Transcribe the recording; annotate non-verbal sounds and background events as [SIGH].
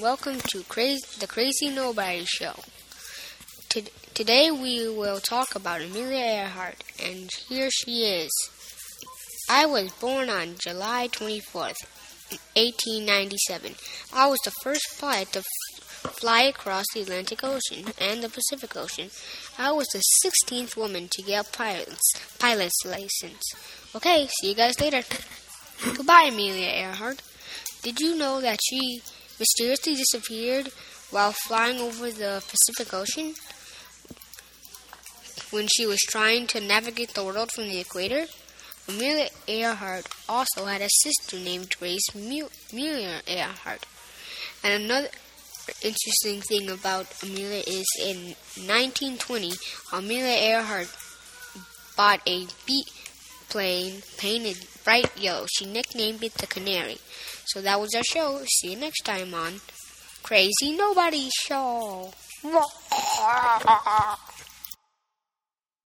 welcome to Crazy, the Crazy Nobody Show. To, today we will talk about Amelia Earhart, and here she is. I was born on July 24th, 1897. I was the first flight to f- fly across the Atlantic Ocean and the Pacific Ocean. I was the 16th woman to get a pilot's, pilot's license. Okay, see you guys later. Goodbye, Amelia Earhart. Did you know that she mysteriously disappeared while flying over the Pacific Ocean when she was trying to navigate the world from the equator? Amelia Earhart also had a sister named Grace Amelia Earhart. And another interesting thing about Amelia is in 1920, Amelia Earhart bought a beat plane painted bright yellow. She nicknamed it the Canary. So that was our show. See you next time on Crazy Nobody Show. [LAUGHS]